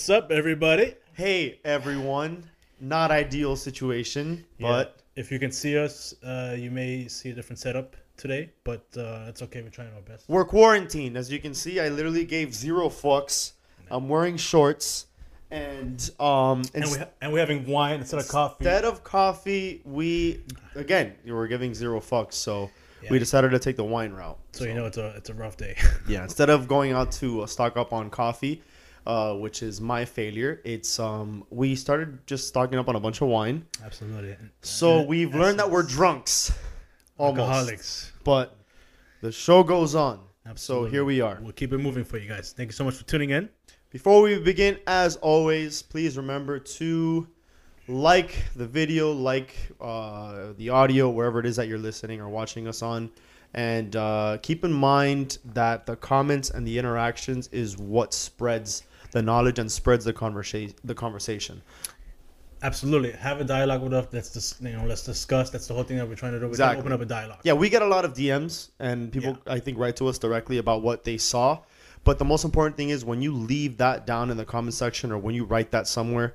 What's up, everybody? Hey everyone, not ideal situation, but if you can see us, uh, you may see a different setup today, but uh, it's okay. We're trying our best. we're quarantined. As you can see, I literally gave zero fucks. I'm wearing shorts, and um, And we ins- ha- and we're having wine instead of coffee. instead of coffee, we again we were giving zero fucks, so we decided to take the wine route. so you know it's a it's a rough day. Yeah, instead of going out to uh, stock up on coffee, uh, which is my failure, it's um we started just stocking up on a bunch of wine. Absolutely. So we've learned that we're drunks, almost. alcoholics. But the show goes on. Absolutely. So here we are. We'll keep it moving for you guys. Thank you so much for tuning in. Before we begin, as always, please remember to like the video, like uh, the audio, wherever it is that you're listening or watching us on. And uh, keep in mind that the comments and the interactions is what spreads the knowledge and spreads the conversation. The conversation. Absolutely. Have a dialogue with us. Let's just you know let's discuss. That's the whole thing that we're trying to do. We're Exactly. trying to open up a dialogue. Yeah, we get a lot of DMs and people I think write to us directly about what they saw. But the most important thing is when you leave that down in the comment section or when you write that somewhere,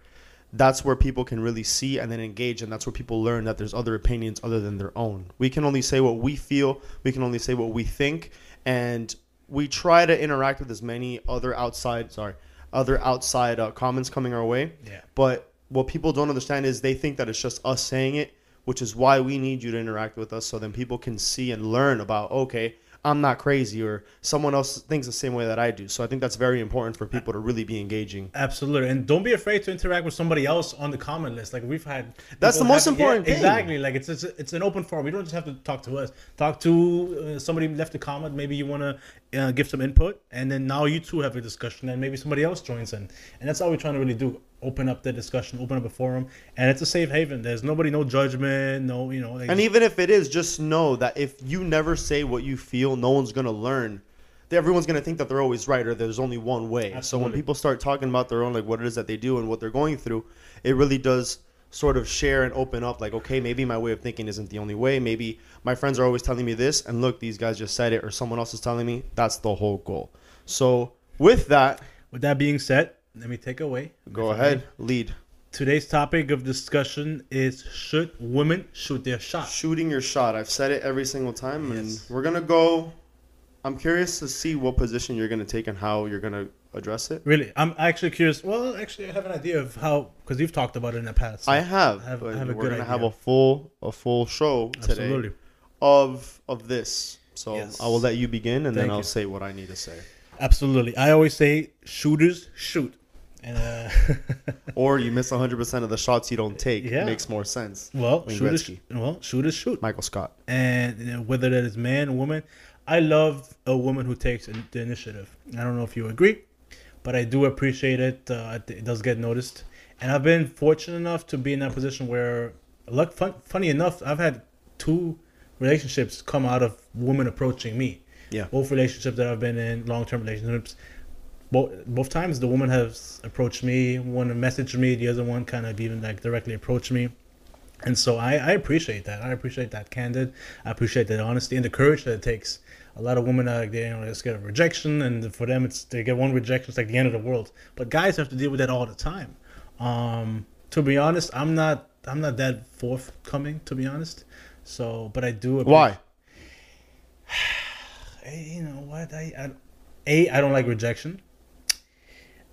that's where people can really see and then engage and that's where people learn that there's other opinions other than their own. We can only say what we feel, we can only say what we think and we try to interact with as many other outside, sorry, other outside uh, comments coming our way. Yeah. But what people don't understand is they think that it's just us saying it, which is why we need you to interact with us so then people can see and learn about, okay, I'm not crazy or someone else thinks the same way that I do. So I think that's very important for people to really be engaging. Absolutely, and don't be afraid to interact with somebody else on the comment list. Like we've had. That's the most have- important thing. Exactly, like it's, it's it's an open forum. You don't just have to talk to us. Talk to uh, somebody left a comment. Maybe you want to uh, give some input, and then now you two have a discussion, and maybe somebody else joins in. And that's all we're trying to really do: open up the discussion, open up a forum, and it's a safe haven. There's nobody, no judgment, no you know. And even if it is, just know that if you never say what you feel, no one's going to learn. Everyone's going to think that they're always right or there's only one way. So when people start talking about their own, like what it is that they do and what they're going through, it really does sort of share and open up like, okay, maybe my way of thinking isn't the only way. Maybe my friends are always telling me this. And look, these guys just said it or someone else is telling me. That's the whole goal. So with that, with that being said, let me take away. go ahead, lead. Today's topic of discussion is: Should women shoot their shot? Shooting your shot. I've said it every single time, and Yes. we're gonna go. I'm curious to see what position you're gonna take and how you're gonna address it. Really, I'm actually curious. Well, actually, I have an idea of how because you've talked about it in the past. I have, I have- I have a we're good gonna have a full a full show today Absolutely. of of this. So Yes. I will let you begin, and then I'll you. say what I need to say. Absolutely. I always say shooters shoot. And uh, Or you miss 100 percent of the shots you don't take. Yeah. makes more sense. well, Wayne shooters Gretzky. well, shooters shoot. Michael Scott. And whether that is man or woman, I love a woman who takes the initiative. I don't know if you agree, but I do appreciate it. Uh, it does get noticed. And I've been fortunate enough to be in that position where, luck, fun, funny enough, I've had two relationships come out of women approaching me. Yeah. both relationships that I've been in, long term relationships. Both both times the woman has approached me, one messaged me, the other one kind of even like directly approached me. And so I, I appreciate that. I appreciate that candid. I appreciate that honesty and the courage that it takes. A lot of women are they you know they scared of rejection, and for them it's they get one rejection, it's like the end of the world. But guys have to deal with that all the time. Um, to be honest, I'm not I'm not that forthcoming. To be honest, so but I do. appreciate- Why? You know what I, I a I don't like rejection.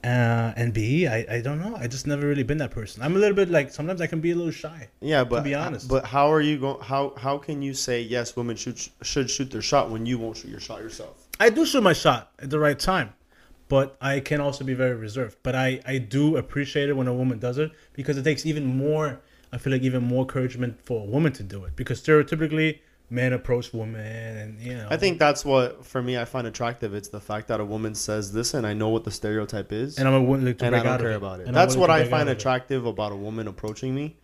Uh, and B, I, I don't know. I just never really been that person. I'm a little bit like sometimes I can be a little shy. Yeah, but to be honest. but how are you going? How how can you say yes? Women should should shoot their shot when you won't shoot your shot yourself. I do shoot my shot at the right time, but I can also be very reserved. But I I do appreciate it when a woman does it because it takes even more. I feel like even more encouragement for a woman to do it because stereotypically men approach women and you know. I think that's what for me I find attractive. It's the fact that a woman says, this and I know what the stereotype is, and I'm a willing to and break I don't out care it. about it." And That's what I find attractive about a woman approaching me.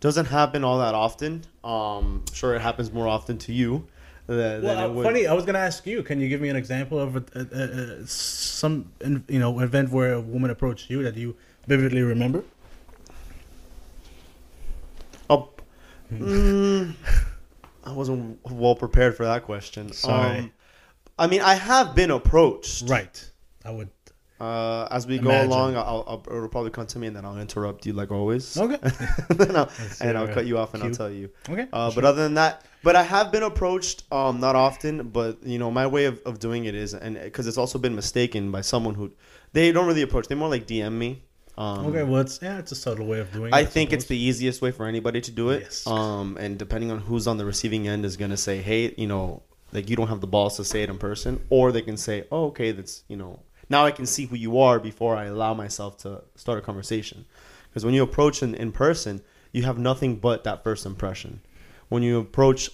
Doesn't happen all that often. Um, sure, it happens more often to you than, than Well, it uh, funny. I was gonna ask you. Can you give me an example of a, a, a, some you know event where a woman approached you that you vividly remember? Oh, mm, I wasn't well prepared for that question. Sorry. Um, I mean, I have been approached. Right. I would. Uh, as we Imagine. go along, I'll, I'll it'll probably come to me, and then I'll interrupt you like always. Okay. Then I'll- and I'll cut you off, and I'll tell you. Okay. Uh, sure. But other than that, but I have been approached, um, not often, but you know, my way of, of doing it is, and because it's also been mistaken by someone who, they don't really approach. They more like DM me. Um, okay, well, it's yeah, it's a subtle way of doing it. I think it's the easiest way for anybody to do it. Yes. Um, and depending on who's on the receiving end is gonna say, hey, you know, like you don't have the balls to say it in person, or they can say, oh, okay, that's you know, now I can see who you are before I allow myself to start a conversation. Because when you approach in, in person, you have nothing but that first impression. When you approach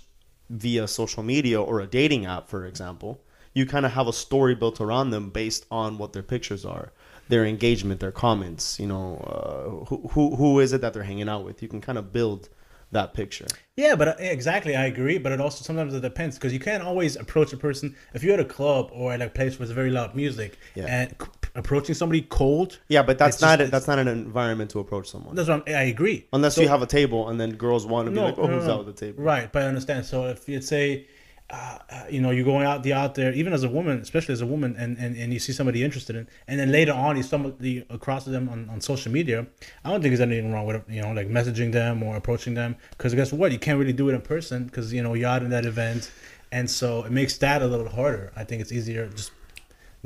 via social media or a dating app, for example, you kind of have a story built around them based on what their pictures are, their engagement, their comments. You know, uh, who, who who is it that they're hanging out with? You can kind of build that picture. Yeah, but uh, exactly, I agree. But it also sometimes it depends because you can't always approach a person if you're at a club or at a place with very loud music Yeah. and c- approaching somebody cold. Yeah, but that's not just- it. That's not an environment to approach someone. That's what I'm, I agree. Unless So- you have a table and then girls want to be like, oh, who's out at the table? Right, but I understand. So if you say, uh, uh, you know, you're going out the out there, even as a woman, especially as a woman, and, and, and you see somebody interested in, and then later on you the, across them on, on social media, I don't think there's anything wrong with you know like messaging them or approaching them because guess what, you can't really do it in person because you know you're out in that event, and so it makes that a little harder. I think it's easier just.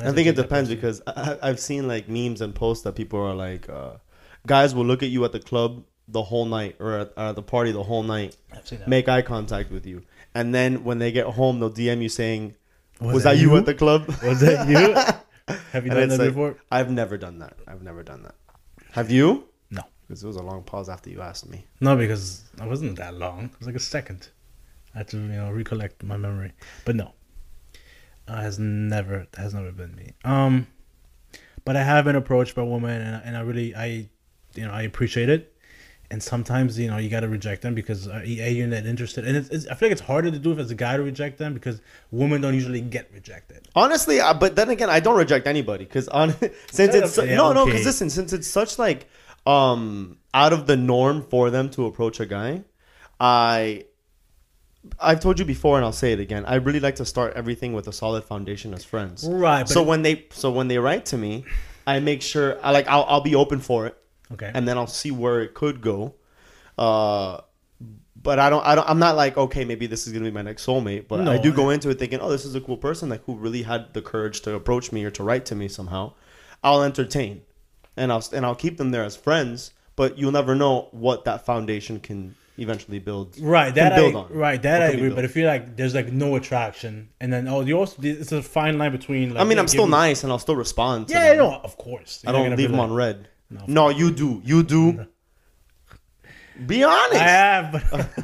I think it depends person. because I, I've seen like memes and posts that people are like, uh, guys will look at you at the club the whole night or at, at the party the whole night, I've seen that. make eye contact with you, and then when they get home, they'll DM you saying, "Was, Was that, you you? at the club?" Was that you? Have you done that like, before? I've never done that. I've never done that. Have you? No. Because it was a long pause after you asked me. No, because I wasn't that long. It was like a second. I had to, you know, recollect my memory. But no, uh, has never has never been me. Um, but I have been approached by a woman, and, and I really, I, you know, I appreciate it. And sometimes, you know, you got to reject them because uh, a you're not interested, and it's, it's, I feel like it's harder to do if it's a guy to reject them because women don't usually get rejected. Honestly, uh, but then again, I don't reject anybody because on since it's. Yeah, no no okay. because listen, since it's such like um out of the norm for them to approach a guy, I I've told you before and I'll say it again. I really like to start everything with a solid foundation as friends. Right. So when they so when they write to me, I make sure I like I'll I'll be open for it okay, and then I'll see where it could go. Uh, but I don't, I don't, I'm not like, okay, maybe this is gonna be my next soulmate. But I No, do go into it thinking, oh, this is a cool person, like who really had the courage to approach me or to write to me somehow. I'll entertain, and I'll and I'll keep them there as friends. But you'll never know what that foundation can eventually build. Right, that build I, on. right, that I agree. But if you're like, there's like no attraction, and then oh, you also it's a fine line between. Like, I mean, I'm still nice, and I'll still respond. To Yeah, them. no, of course. I You're not don't leave them like- on red. No. No, you do. You do. Be honest. I have,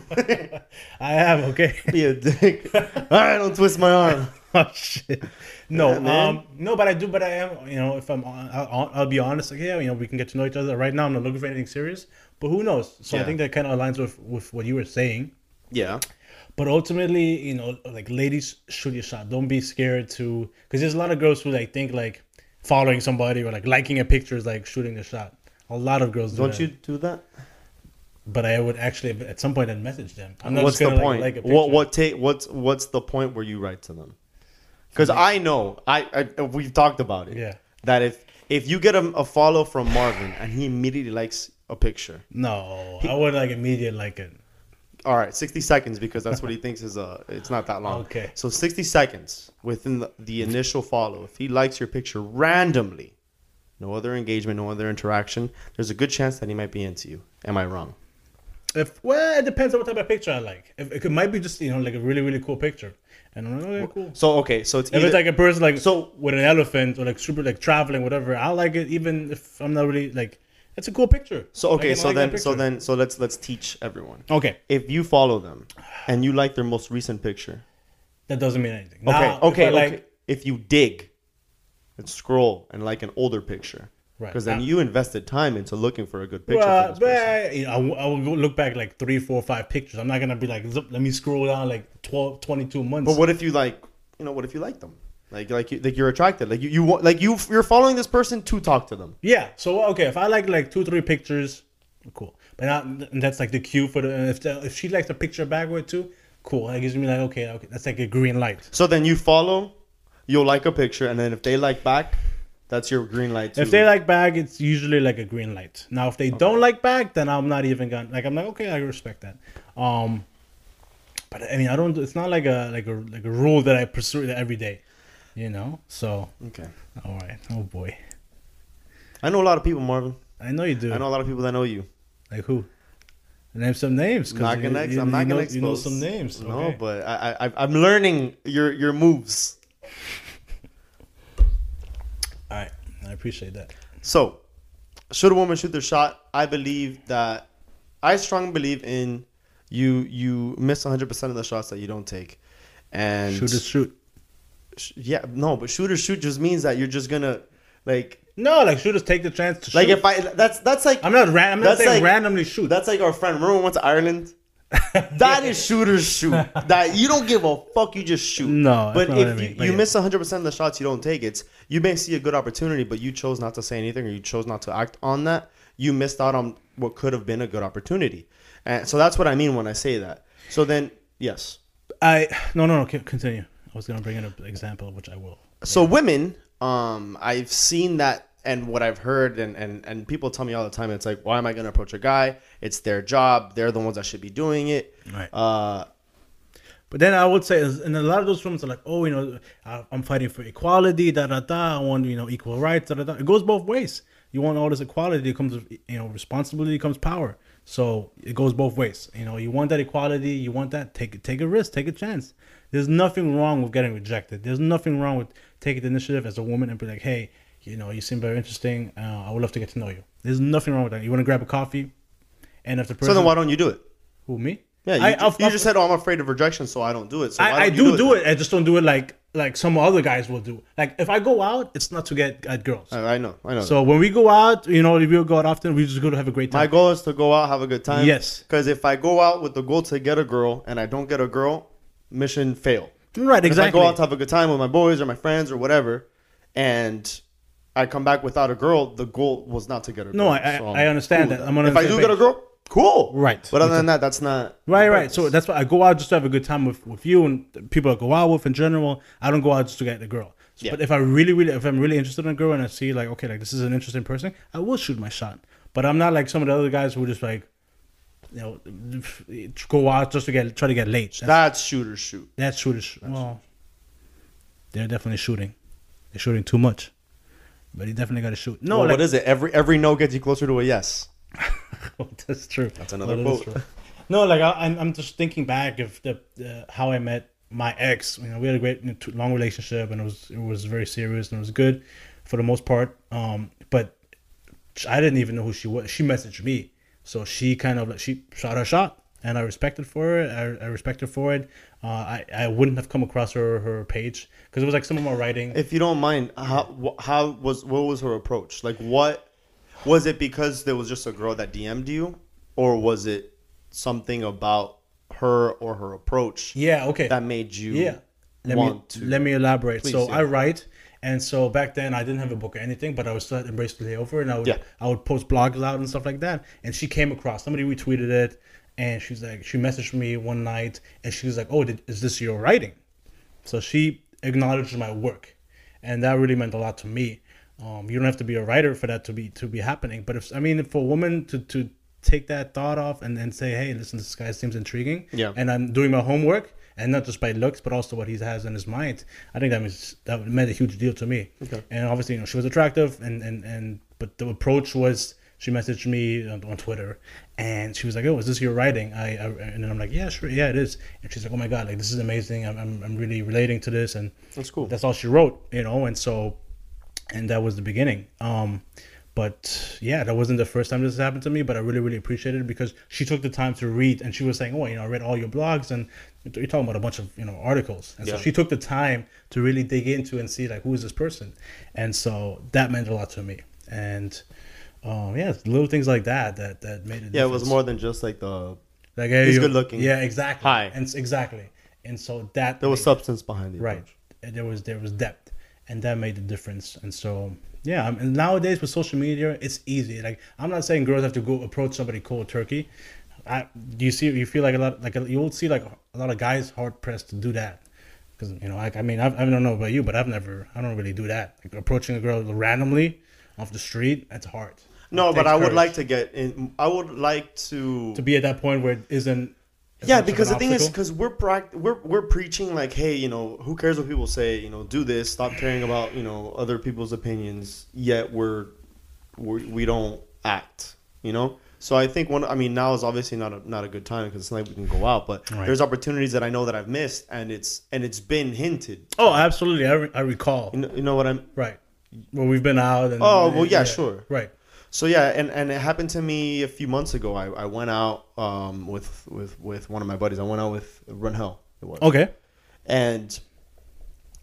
but I have. Okay. Be a dick. All right, don't twist my arm. oh shit. No, Yeah, um, no, but I do. But I am. You know, if I'm, on, I'll, I'll be honest. Like, yeah, you know, we can get to know each other. Right now, I'm not looking for anything serious. But who knows? So I think that kind of aligns with with what you were saying. Yeah. But ultimately, you know, like ladies, shoot your shot. Don't be scared to, because there's a lot of girls who like think like following somebody or like liking a picture is like shooting a shot. A lot of girls do Don't that. you do that? But I would actually at some point I'd message them. I'm not what's the gonna, point? Like, what what take what's what's the point where you write to them? Because I know I, I we've talked about it. Yeah. That if if you get a, a follow from Marvin and he immediately likes a picture, No, I would like immediate like it. All right, sixty seconds because that's what he thinks is a. It's not that long. Okay. So sixty seconds within the, the initial follow. If he likes your picture randomly, no other engagement, no other interaction, there's a good chance that he might be into you. Am I wrong? If well, it depends on what type of picture I like. If it could, might be just you know like a really really cool picture, and I'm like okay cool. So okay, so it's If either, it's like a person like So- with an elephant or like super like traveling whatever, I like it even if I'm not really like it's a cool picture. so okay, so like then so then so let's let's teach everyone. okay, if you follow them and you like their most recent picture, that doesn't mean anything. okay, Now, if okay, okay. like If you dig and scroll and like an older picture, Right. because then Now- you invested time into looking for a good picture. Well, but, you know, I, will- I will go look back like three, four, five pictures. I'm not gonna be like, zip, let me scroll down like 12, 22 months. But what if you like, you know, what if you like them? Like, like, you, like you're attracted. Like you, you want, like you, you're following this person to talk to them. Yeah. So okay, if I like like two, three pictures, cool. But not, and that's like the cue for the. If the, if she likes the picture backward too, cool. That gives me like okay, okay, that's like a green light. So then you follow, you'll like a picture, and then if they like back, That's your green light. Too. If they like back, it's usually like a green light. Now, if they don't like back, then I'm not even gonna like. I'm like, okay, I respect that. Um, but I mean, I don't. It's not like a like a like a rule that I pursue every day, you know. So okay. all right. Oh boy, I know a lot of people, Marvin. I know you do. I know a lot of people that know you. Like who? Name some names. Not gonna. you- you- I'm not you gonna know, expose. You know some names. No, okay. but I, I I'm learning your your moves. All right, I appreciate that. So, should a woman shoot their shot? I believe that I strongly believe in you. You miss 100 percent of the shots that you don't take, and Shooters shoot. Sh- yeah, no, but shooter shoot just means that you're just gonna like No, like shooters take the chance to like shoot. if I that's that's like I'm not. Ran- I'm not saying like- randomly shoot. that's like our friend. Remember when we went to Ireland? That is shooter shoot. That you don't give a fuck. You just shoot. No, but if you, but you yeah. miss 100 percent of the shots you don't take, it's you may see a good opportunity, but you chose not to say anything or you chose not to act on that. You missed out on what could have been a good opportunity, and so that's what I mean when I say that. So then, yes. I no no no. Continue. Was gonna bring in an example, which I will. So women, um, I've seen that and what I've heard and, and, and people tell me all the time, it's like, why am I going to approach a guy? It's their job. They're the ones that should be doing it. Right. Uh, But then I would say, and a lot of those films are like, oh, you know, I'm fighting for equality, da da da. I want you know equal rights, da da da. It goes both ways. You want all this equality, it comes with you know responsibility comes power. So it goes both ways. You know, you want that equality, you want that. Take take a risk, take a chance. There's nothing wrong with getting rejected. There's nothing wrong with taking the initiative as a woman and be like, hey, you know, you seem very interesting. Uh, I would love to get to know you. There's nothing wrong with that. You want to grab a coffee, and if the person so then why don't you do it? who me? Yeah, you, I, of- you of- just said, "Oh, I'm afraid of rejection, so I don't do it." So why I, I you do do it. I just don't do it like like some other guys will do. Like if I go out, it's not to get at girls. I, I know, I know. So when we go out, you know, if we go out often, we just go to have a great time. my goal is to go out, have a good time. Yes. Because if I go out with the goal to get a girl and I don't get a girl, mission fail. right, If I go out to have a good time with my boys or my friends or whatever, and I come back without a girl, the goal was not to get a girl. No, I- I- So I understand cool that. I'm if I do get a girl, cool. Right. But other than that, that's not right, right. So that's why I go out just to have a good time with, with you and the people I go out with in general. I don't go out just to get the girl. So- Yeah. But if I really, really, if I'm really interested in a girl and I see like, okay, like this is an interesting person, I will shoot my shot. But I'm not like some of the other guys who are just like, you know, go out just to get try to get late. That's, that's shooter shoot. That's shooters. Well, they're er definitely shooting. They're shooting too much. But he definitely got to shoot. No, No, like, what is it? Every every no gets you closer to a yes. Oh, that's true. That's another quote. No, like I, I'm, I'm just thinking back of the, the how I met my ex. You know, we had a great you know, t- long relationship, and it was it was very serious and it was good for the most part. Um, but I didn't even know who she was. She messaged me, so she kind of like she shot her shot, and I respected for it. I, I respect her for it. Uh, I I wouldn't have come across her her page because it was like some of my writing. If you don't mind, how how was what was her approach? Like what was it because there was just a girl that DM'd you, or was it something about her or her approach yeah. Okay. that made you Yeah. Let want me to? let me elaborate. Please, so yeah. I write, and so back then I didn't have a book or anything, but I was still at Embrace the Day Over, and I would Yeah. I would post blogs out and stuff like that. And she came across somebody retweeted it, and she's like, she messaged me one night, and she was like, "Oh, did, is this your writing?" So she acknowledged my work, and that really meant a lot to me. Um, you don't have to be a writer for that to be to be happening. But if I mean, for a woman to to take that thought off and then say, "Hey, listen, this guy seems intriguing," Yeah. and I'm doing my homework, and not just by looks, but also what he has in his mind. I think that means that meant a huge deal to me. Okay. And obviously, you know, she was attractive, and and and but the approach was she messaged me on, on Twitter, and she was like, "Oh, is this your writing?" I, I and then I'm like, "Yeah, sure, yeah, it is." And she's like, "Oh my god, like this is amazing. I'm I'm, I'm really relating to this," and That's cool. that's all she wrote, you know, and so, and that was the beginning. Um, but yeah, that wasn't the first time this happened to me, but I really, really appreciated it because she took the time to read and she was saying, oh, you know, I read all your blogs and you're talking about a bunch of, you know, articles. And Yeah. so she took the time to really dig into and see like, who is this person? And so that meant a lot to me. And, um, yeah, little things like that, that, that made it. yeah, it was more than just like the like, hey, he's good looking. Yeah, exactly. Hi. And exactly. And so that there was substance behind it. right and there was there was depth and that made the difference and so yeah and nowadays with social media it's easy like i'm not saying girls have to go approach somebody cold turkey I, do you see you feel like a lot like a, you will see like a lot of guys hard pressed to do that Because you know, like I mean, I've, I don't know about you, but I've never, I don't really do that. Like approaching a girl randomly off the street, that's hard. No, but I would like to get in. I would like to. to be at that point where it isn't. Yeah, because the thing is, because we're we're we're preaching like, hey, you know, who cares what people say? You know, do this. Stop caring about you know other people's opinions. Yet we're, we're we don't act. You know. So I think one. I mean, now is obviously not a not a good time because it's not like we can go out. But Right. there's opportunities that I know that I've missed, and it's and it's been hinted. oh, absolutely, I, re- I recall. You know, you know what I'm. Right. Well, we've been out. And, Oh, well, yeah, sure. Right. So yeah, and, and it happened to me a few months ago. I, I went out um, with, with with one of my buddies. I went out with Run Hell. It was. Okay. And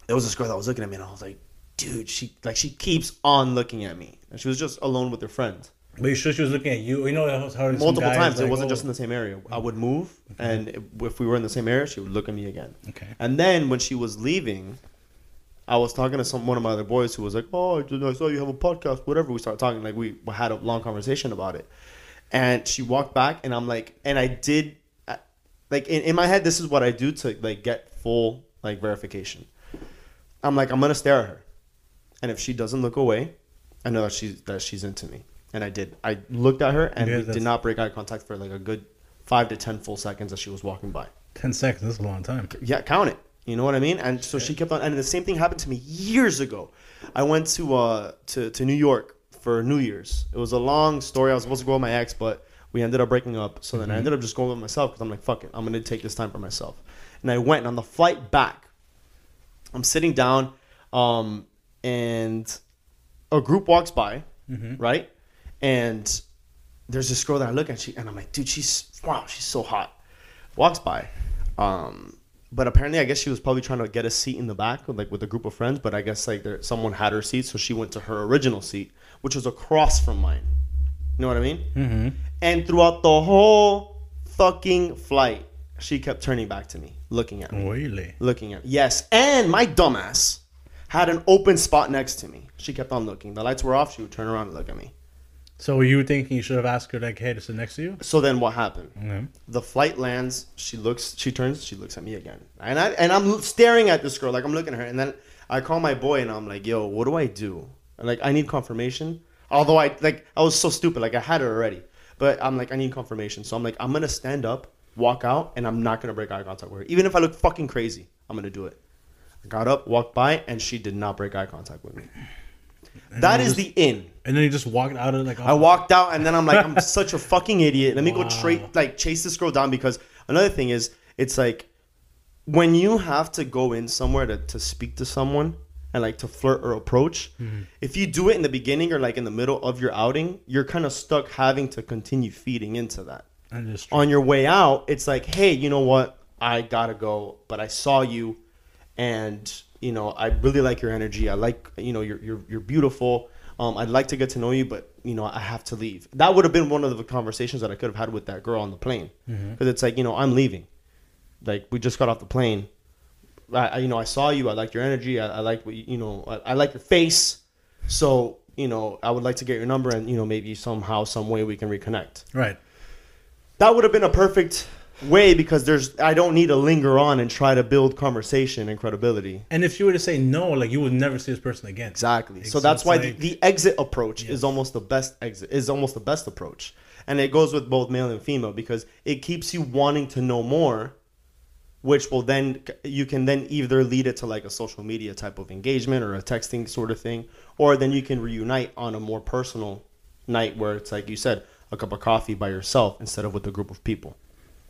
there was this girl that was looking at me, and I was like, dude, she like she keeps on looking at me, and she was just alone with her friend. But you sure she was looking at you? You know how Multiple times. like, it wasn't oh, just in the same area. I would move, and if we were in the same area, she would look at me again. Okay. And then when she was leaving, I was talking to some one of my other boys who was like, "Oh, I saw you have a podcast, whatever." We started talking, like we had a long conversation about it. And she walked back, and I'm like, and I did, uh, like in, in my head, this is what I do to like get full like verification. I'm like, I'm gonna stare at her, and if she doesn't look away, I know that she's that she's into me, and I did. I looked at her, and Yeah, we that's- did not break eye contact for like a good five to ten full seconds as she was walking by. Ten seconds. That's a long time. Yeah, count it. You know what I mean? And so she kept on. And the same thing happened to me years ago. I went to uh to, to New York for New Year's. It was a long story. I was supposed to go with my ex, but we ended up breaking up. So then I ended up just going with myself because I'm like, fuck it, I'm gonna take this time for myself. And I went. And on the flight back, I'm sitting down, um, and a group walks by, right? And there's this girl that I look at, she, and I'm like, dude, she's wow, she's so hot. Walks by, um, but apparently, I guess she was probably trying to get a seat in the back, like with a group of friends. But I guess like there, someone had her seat, so she went to her original seat, which was across from mine. You know what I mean? Mm-hmm. And throughout the whole fucking flight, she kept turning back to me, looking at me Really? looking at me. yes and my dumbass had an open spot next to me she kept on looking the lights were off she would turn around and look at me So you were thinking you should have asked her like, "Hey, to sit next to you"? so then what happened? The flight lands. She looks she turns she looks at me again. And i and i'm staring at this girl. Like i'm looking at her. And then i call my boy and i'm like yo what do i do? And like i need confirmation. Although i like i was so stupid. Like i had her already. But i'm like i need confirmation. So i'm like i'm gonna stand up walk out and i'm not gonna break eye contact with her. Even if i look fucking crazy i'm gonna do it. I got up walked by and she did not break eye contact with me that is the in And then you just walked out of like. I walked out and then I'm like, I'm such a fucking idiot. Let me go Wow. straight, like, chase this girl down because another thing is, it's like when you have to go in somewhere to, to speak to someone and like to flirt or approach, mm-hmm. if you do it in the beginning or like in the middle of your outing, you're kind of stuck having to continue feeding into that. And just On your way out, it's like, hey, you know what? I gotta go, but I saw you and you know I really like your energy. I like you know you're you're you're beautiful. Um, I'd like to get to know you, but you know I have to leave. That would have been one of the conversations that I could have had with that girl on the plane, because it's like you know I'm leaving. Like we just got off the plane. I, I you know I saw you. I like your energy. I, I like what you, you know. I, I like your face. So you know I would like to get your number and you know maybe somehow some way we can reconnect right. that would have been a perfect way because there's I don't need to linger on and try to build conversation and credibility. And if you were to say no, like you would never see this person again. Exactly. So It's- that's why like- the, the exit approach Yes. is almost the best exit is almost the best approach. And it goes with both male and female because it keeps you wanting to know more which will then you can then either lead it to like a social media type of engagement or a texting sort of thing or then you can reunite on a more personal night where it's like you said a cup of coffee by yourself instead of with a group of people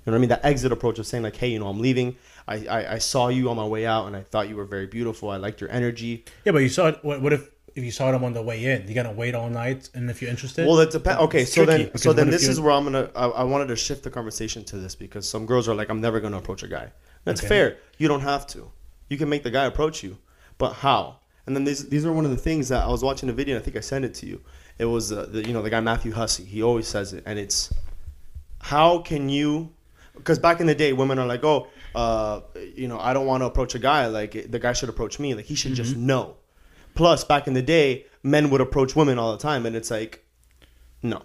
you know what I mean? That exit approach of saying like, "Hey, you know, I'm leaving. I, I, I saw you on my way out, and I thought you were very beautiful. I liked your energy. Yeah, but you saw it. What, what if if you saw them on the way in? You gotta wait all night, and if you're interested, Well, it depends. Okay, so then, so then this is where I'm gonna. I, I wanted to shift the conversation to this because some girls are like, "I'm never gonna approach a guy." That's Okay. fair. You don't have to. You can make the guy approach you, but how? And then these these are one of the things that I was watching a video. and I think I sent it to you. It was uh, the you know the guy Matthew Hussey. He always says it, and it's how can you? Because back in the day, women are like, "Oh, uh, you know, I don't want to approach a guy. Like the guy should approach me. Like he should just know." Plus, back in the day, men would approach women all the time, and it's like, no.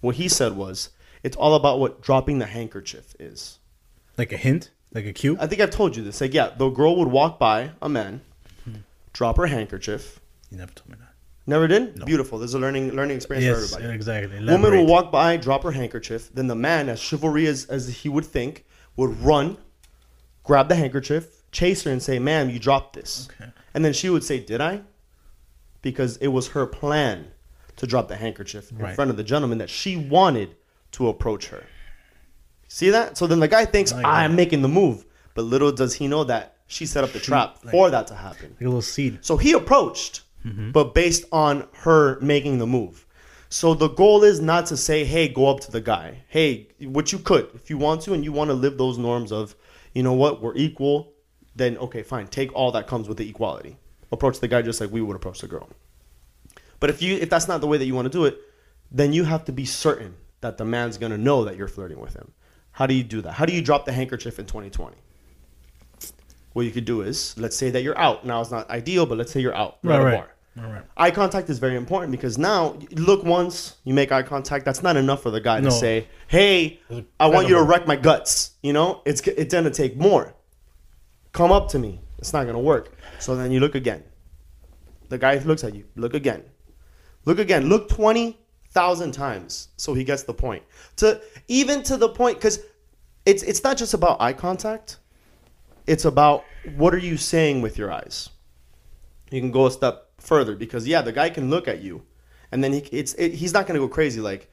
What he said was, it's all about what dropping the handkerchief is. like a hint. Like a cue. I think I've told you this. Like, yeah, the girl would walk by a man, drop her handkerchief. You never told me that. Never did. No. Beautiful. This is a learning learning experience for Yes, everybody. exactly. Woman will walk by, drop her handkerchief. Then the man, as chivalry as, as he would think, would run, grab the handkerchief, chase her, and say, "Ma'am, you dropped this." Okay. And then she would say, "Did I?" Because it was her plan to drop the handkerchief in Right. front of the gentleman that she wanted to approach her. See that? So then the guy thinks, Like "I'm that. making the move," but little does he know that she set up the trap like- for that to happen. Like a little seed. So he approached, Mm-hmm. but based on her making the move. So the goal is not to say, hey, go up to the guy. Hey, what you could, if you want to, and you want to live those norms of, you know what, we're equal, then okay, fine. Take all that comes with the equality. Approach the guy just like we would approach the girl. But if you if that's not the way that you want to do it, then you have to be certain that the man's gonna know that you're flirting with him. How do you do that? How do you drop the handkerchief in 2020? What you could do is, let's say that you're out. Now it's not ideal, but let's say you're out. You're Right, at a right. bar. All right. Eye contact is very important because now you look once, you make eye contact. That's not enough for the guy No. to say, "Hey, I want you to wreck my guts." You know, it's it's gonna take more. Come up to me. It's not gonna work. So then you look again. The guy looks at you. Look again. Look again. Look twenty thousand times so he gets the point. To even to the point because it's it's not just about eye contact. It's about what are you saying with your eyes. You can go a step further because yeah, the guy can look at you, and then he it's it, he's not gonna go crazy like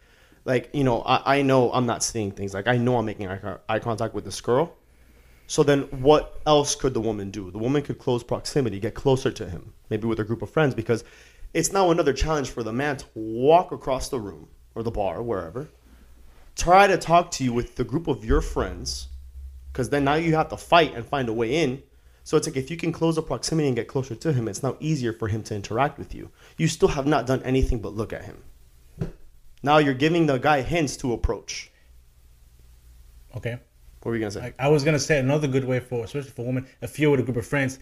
like you know I, I know I'm not seeing things like I know I'm making eye, eye contact with this girl. So then, what else could the woman do? The woman could close proximity, get closer to him, maybe with a group of friends, because it's now another challenge for the man to walk across the room or the bar, wherever, try to talk to you with the group of your friends, because then now you have to fight and find a way in. So it's like if you can close the proximity and get closer to him, it's now easier for him to interact with you. You still have not done anything but look at him. Now you're giving the guy hints to approach. Okay. What were you gonna say? Like I was gonna say another good way for, especially for women, if you're with a group of friends,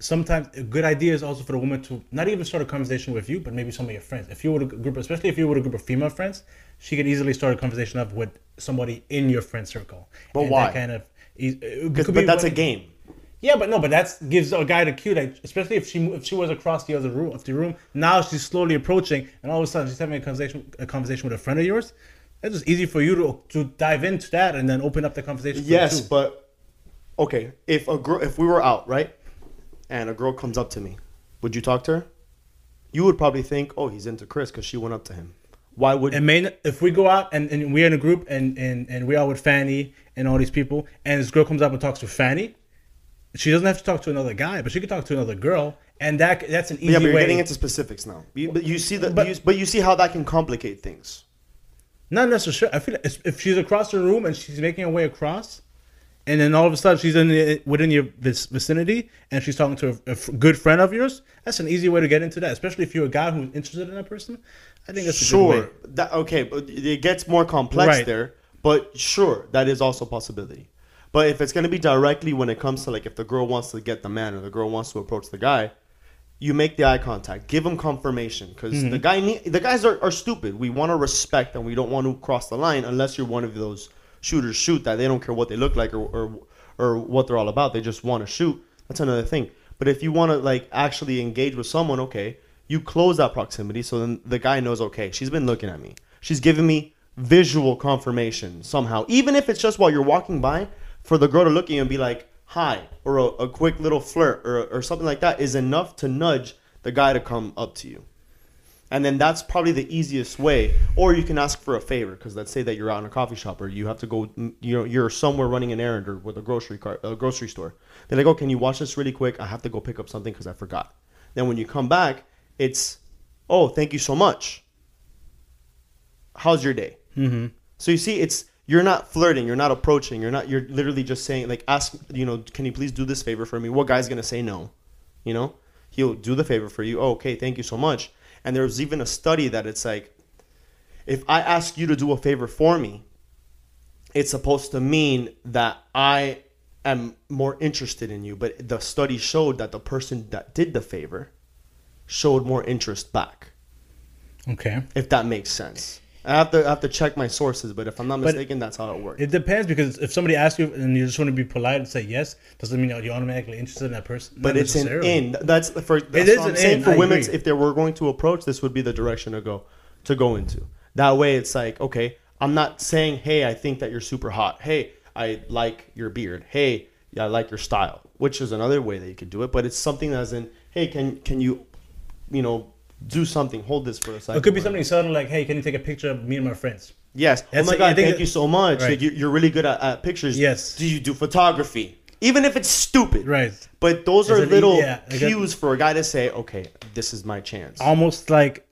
sometimes a good idea is also for the woman to not even start a conversation with you, but maybe some of your friends. If you were a group, especially if you were a group of female friends, she could easily start a conversation up with somebody in your friend circle. But And why? Kind of, Uh, could 'Cause- be but that's a game. Yeah, but no, but that gives a guy the cue, like, especially if she if she was across the other room of the room. Now she's slowly approaching, and all of a sudden she's having a conversation a conversation with a friend of yours. It's just easy for you to to dive into that and then open up the conversation. Yes, but okay. If a girl, if we were out, right, and a girl comes up to me, would you talk to her? You would probably think, oh, he's into Chris because she went up to him. Why would? And main, if we go out and, and we're in a group and, and, and we're with Fanny and all these people, and this girl comes up and talks to Fanny, she doesn't have to talk to another guy, but she could talk to another girl, and that that's an easy yeah, but you're way. getting into specifics now. You, but you see the, But- you, but you see how that can complicate things. Not necessarily. I feel like if- if she's across the room and she's making her way across, and then all of a sudden she's in the, within your vicinity and she's talking to a good friend of yours, that's an easy way to get into that. Especially if you're a guy who's interested in that person, I think that's a good way. Sure, that okay, but it gets more complex Right. there. But sure, that is also a possibility. But if it's going to be directly when it comes to like if the girl wants to get the man or the girl wants to approach the guy, you make the eye contact, give him confirmation because Mm-hmm. the guy need, the guys are, are stupid. We want to respect and we don't want to cross the line unless you're one of those shooters shoot that they don't care what they look like or or, or what they're all about. They just want to shoot. That's another thing. But if you want to like actually engage with someone, okay, you close that proximity so then the guy knows okay, she's been looking at me. She's giving me visual confirmation somehow. Even if it's just while you're walking by, for the girl to look at you and be like, hi, or a, a quick little flirt or, or something like that is enough to nudge the guy to come up to you. And then that's probably the easiest way. Or you can ask for a favor because let's say that you're out in a coffee shop or you have to go, you know, you're somewhere running an errand or with a grocery cart, a grocery store. They're like, oh, can you watch this really quick? I have to go pick up something because I forgot. Then when you come back, it's, oh, thank you so much. How's your day? Mm-hmm. So you see, it's you're not flirting, you're not approaching, you're not. You're literally just saying like, ask, you know, can you please do this favor for me? What guy's gonna say no? You know, he'll do the favor for you. Oh, okay, thank you so much. And there's even a study that it's like, if I ask you to do a favor for me, it's supposed to mean that I am more interested in you. But the study showed that the person that did the favor showed more interest back Okay. if that makes sense. I have to I have to check my sources, but if I'm not mistaken, that's how it works. It depends because if somebody asks you and you just want to be polite and say yes, doesn't mean you're automatically interested in that person. but it's an in. That's the first. That's is what I'm an saying in, for women. If they were going to approach, this would be the direction to go to go into. That way, it's like okay, I'm not saying hey, I think that you're super hot. Hey, I like your beard. Hey, yeah, I like your style. Which is another way that you could do it. But it's something that's in hey, can can you, you know, do something? Hold this for a second. It could be something subtle like, "Hey, can you take a picture of me and my friends?" Yes. Oh my god! Think Thank you so much. Right. Like, you, you're really good at, at pictures. Yes. Do you do photography? Even if it's stupid. Right. But those Is are it- little yeah, cues for a guy to say, okay, this is my chance. Almost like,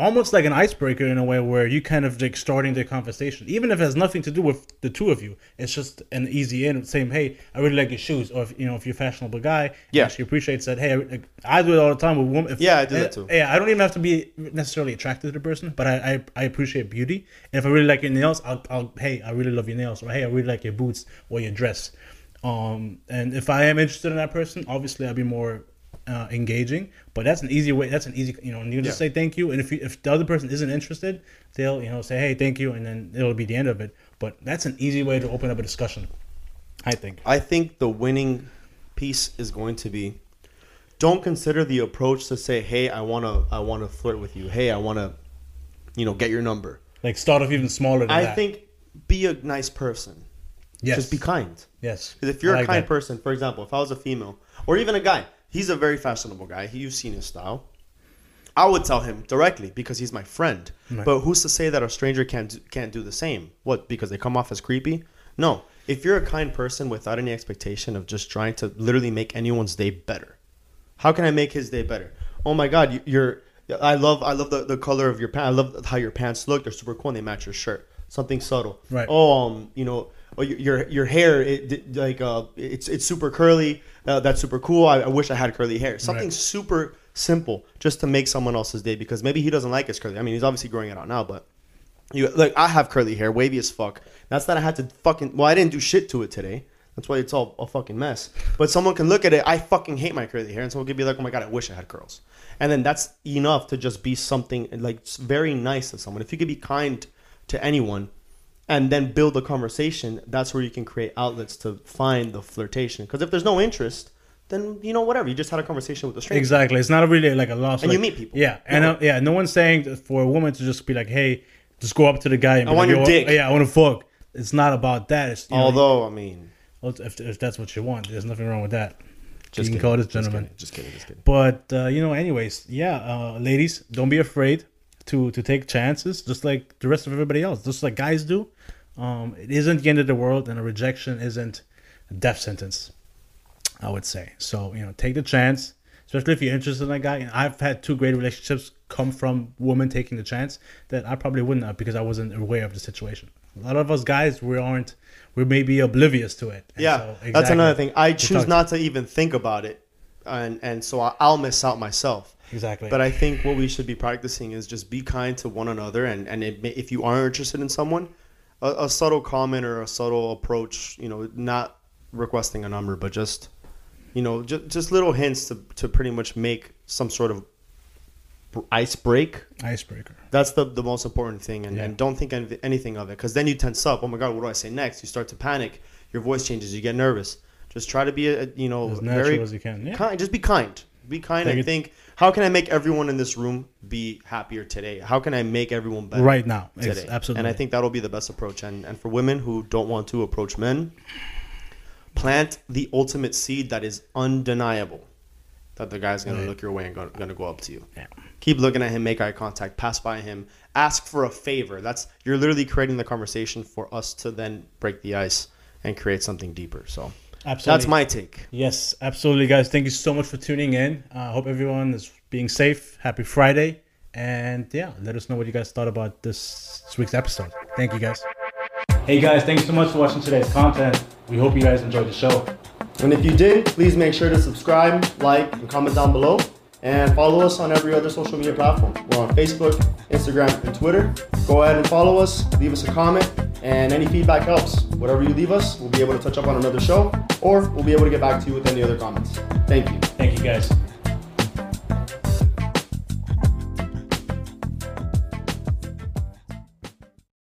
almost like an icebreaker in a way where you kind of like starting the conversation, even if it has nothing to do with the two of you. It's just an easy in saying, "Hey, I really like your shoes," or if you know if you're a fashionable guy, Yeah. she appreciates that. Hey, I, I do it all the time with women. If, Yeah, I do that too. Yeah, I don't even have to be necessarily attracted to the person, but I, I, I appreciate beauty. And if I really like your nails, I'll, I'll hey, I really love your nails, or hey, I really like your boots or your dress. Um, and if I am interested in that person, obviously I'll be more uh, engaging. But that's an easy way. That's an easy, you know. And you just Yeah. say thank you, and if you, if the other person isn't interested, they'll you know say hey thank you, and then it'll be the end of it. But that's an easy way to open up a discussion. I think. I think the winning piece is going to be don't consider the approach to say, hey, I wanna I wanna flirt with you. Hey, I wanna, you know, get your number. Like start off even smaller than I that. think be a nice person. yes. Just be kind. Yes. Because if you're I a like kind that. person, for example, if I was a female or even a guy, he's a very fashionable guy. He, you've seen his style. I would tell him directly because he's my friend. Right. But who's to say that a stranger can't do- can't do the same? What? Because they come off as creepy? No. If you're a kind person without any expectation of just trying to literally make anyone's day better, how can I make his day better? Oh my God, you- you're. I love I love the, the color of your pants. I love how your pants look. They're super cool. and They match your shirt. Something subtle. Right. Oh, um, you know, oh, your your, your hair, it, like uh, it's it's super curly. Uh, that's super cool. I, I wish I had curly hair. Something Right. super simple just to make someone else's day because maybe he doesn't like his curly. I mean, he's obviously growing it out now, but you like I have curly hair, wavy as fuck. That's that I had to fucking. Well, I didn't do shit to it today. That's why it's all a fucking mess. But someone can look at it. I fucking hate my curly hair, and someone could be like, "Oh my god, I wish I had curls." And then that's enough to just be something like very nice to someone. If you could be kind to anyone, and then build a conversation, that's where you can create outlets to find the flirtation. Because if there's no interest, then you know whatever. You just had a conversation with a stranger. Exactly. It's not really like a loss. And like, you meet people. Yeah, and uh, yeah, no one's saying that for a woman to just be like, "Hey, just go up to the guy and I want like, your dick." Yeah, I want to fuck. It's not about that. It's, you know, Although, I mean, if, if that's what you want, there's nothing wrong with that. just you can kidding, call this just gentleman. kidding, Just kidding. Just kidding. But uh, you know, anyways, yeah, uh, ladies, don't be afraid to to take chances, just like the rest of everybody else, just like guys do. Um, it isn't the end of the world, and a rejection isn't a death sentence. I would say so. You know, take the chance, especially if you're interested in a guy. And I've had two great relationships come from women taking the chance that I probably wouldn't have because I wasn't aware of the situation. A lot of us guys, we aren't, we may be oblivious to it. And Yeah, so, that's another thing. I choose not to even think about it, and and so I'll miss out myself. Exactly. But I think what we should be practicing is just be kind to one another, and and it, if you are interested in someone, a, a subtle comment or a subtle approach, you know, not requesting a number, but just you know, just just little hints to to pretty much make some sort of ice break. icebreaker. That's the, the most important thing, and, Yeah. and don't think any- anything of it, because then you tense up. Oh my god, what do I say next? You start to panic. Your voice changes. You get nervous. Just try to be a, you know As natural very as you can. Yeah. kind. Just be kind. Be kind Take and think. How can I make everyone in this room be happier today? How can I make everyone better right now. Today? absolutely. And I think that'll be the best approach. And and for women who don't want to approach men, plant the ultimate seed that is undeniable. That the guy's gonna Right. look your way and gonna, gonna go up to you. Yeah. Keep looking at him, make eye contact, pass by him, ask for a favor. That's you're literally creating the conversation for us to then break the ice and create something deeper. So absolutely. that's my take. Yes, absolutely, guys. Thank you so much for tuning in. I uh, hope everyone is being safe. Happy Friday. And yeah, let us know what you guys thought about this week's episode. Thank you, guys. Hey, guys. Thanks so much for watching today's content. We hope you guys enjoyed the show. And if you did, please make sure to subscribe, like, and comment down below. And follow us on every other social media platform. We're on Facebook, Instagram, and Twitter. Go ahead and follow us, leave us a comment, and any feedback helps. Whatever you leave us, we'll be able to touch up on another show, or we'll be able to get back to you with any other comments. Thank you. Thank you, guys.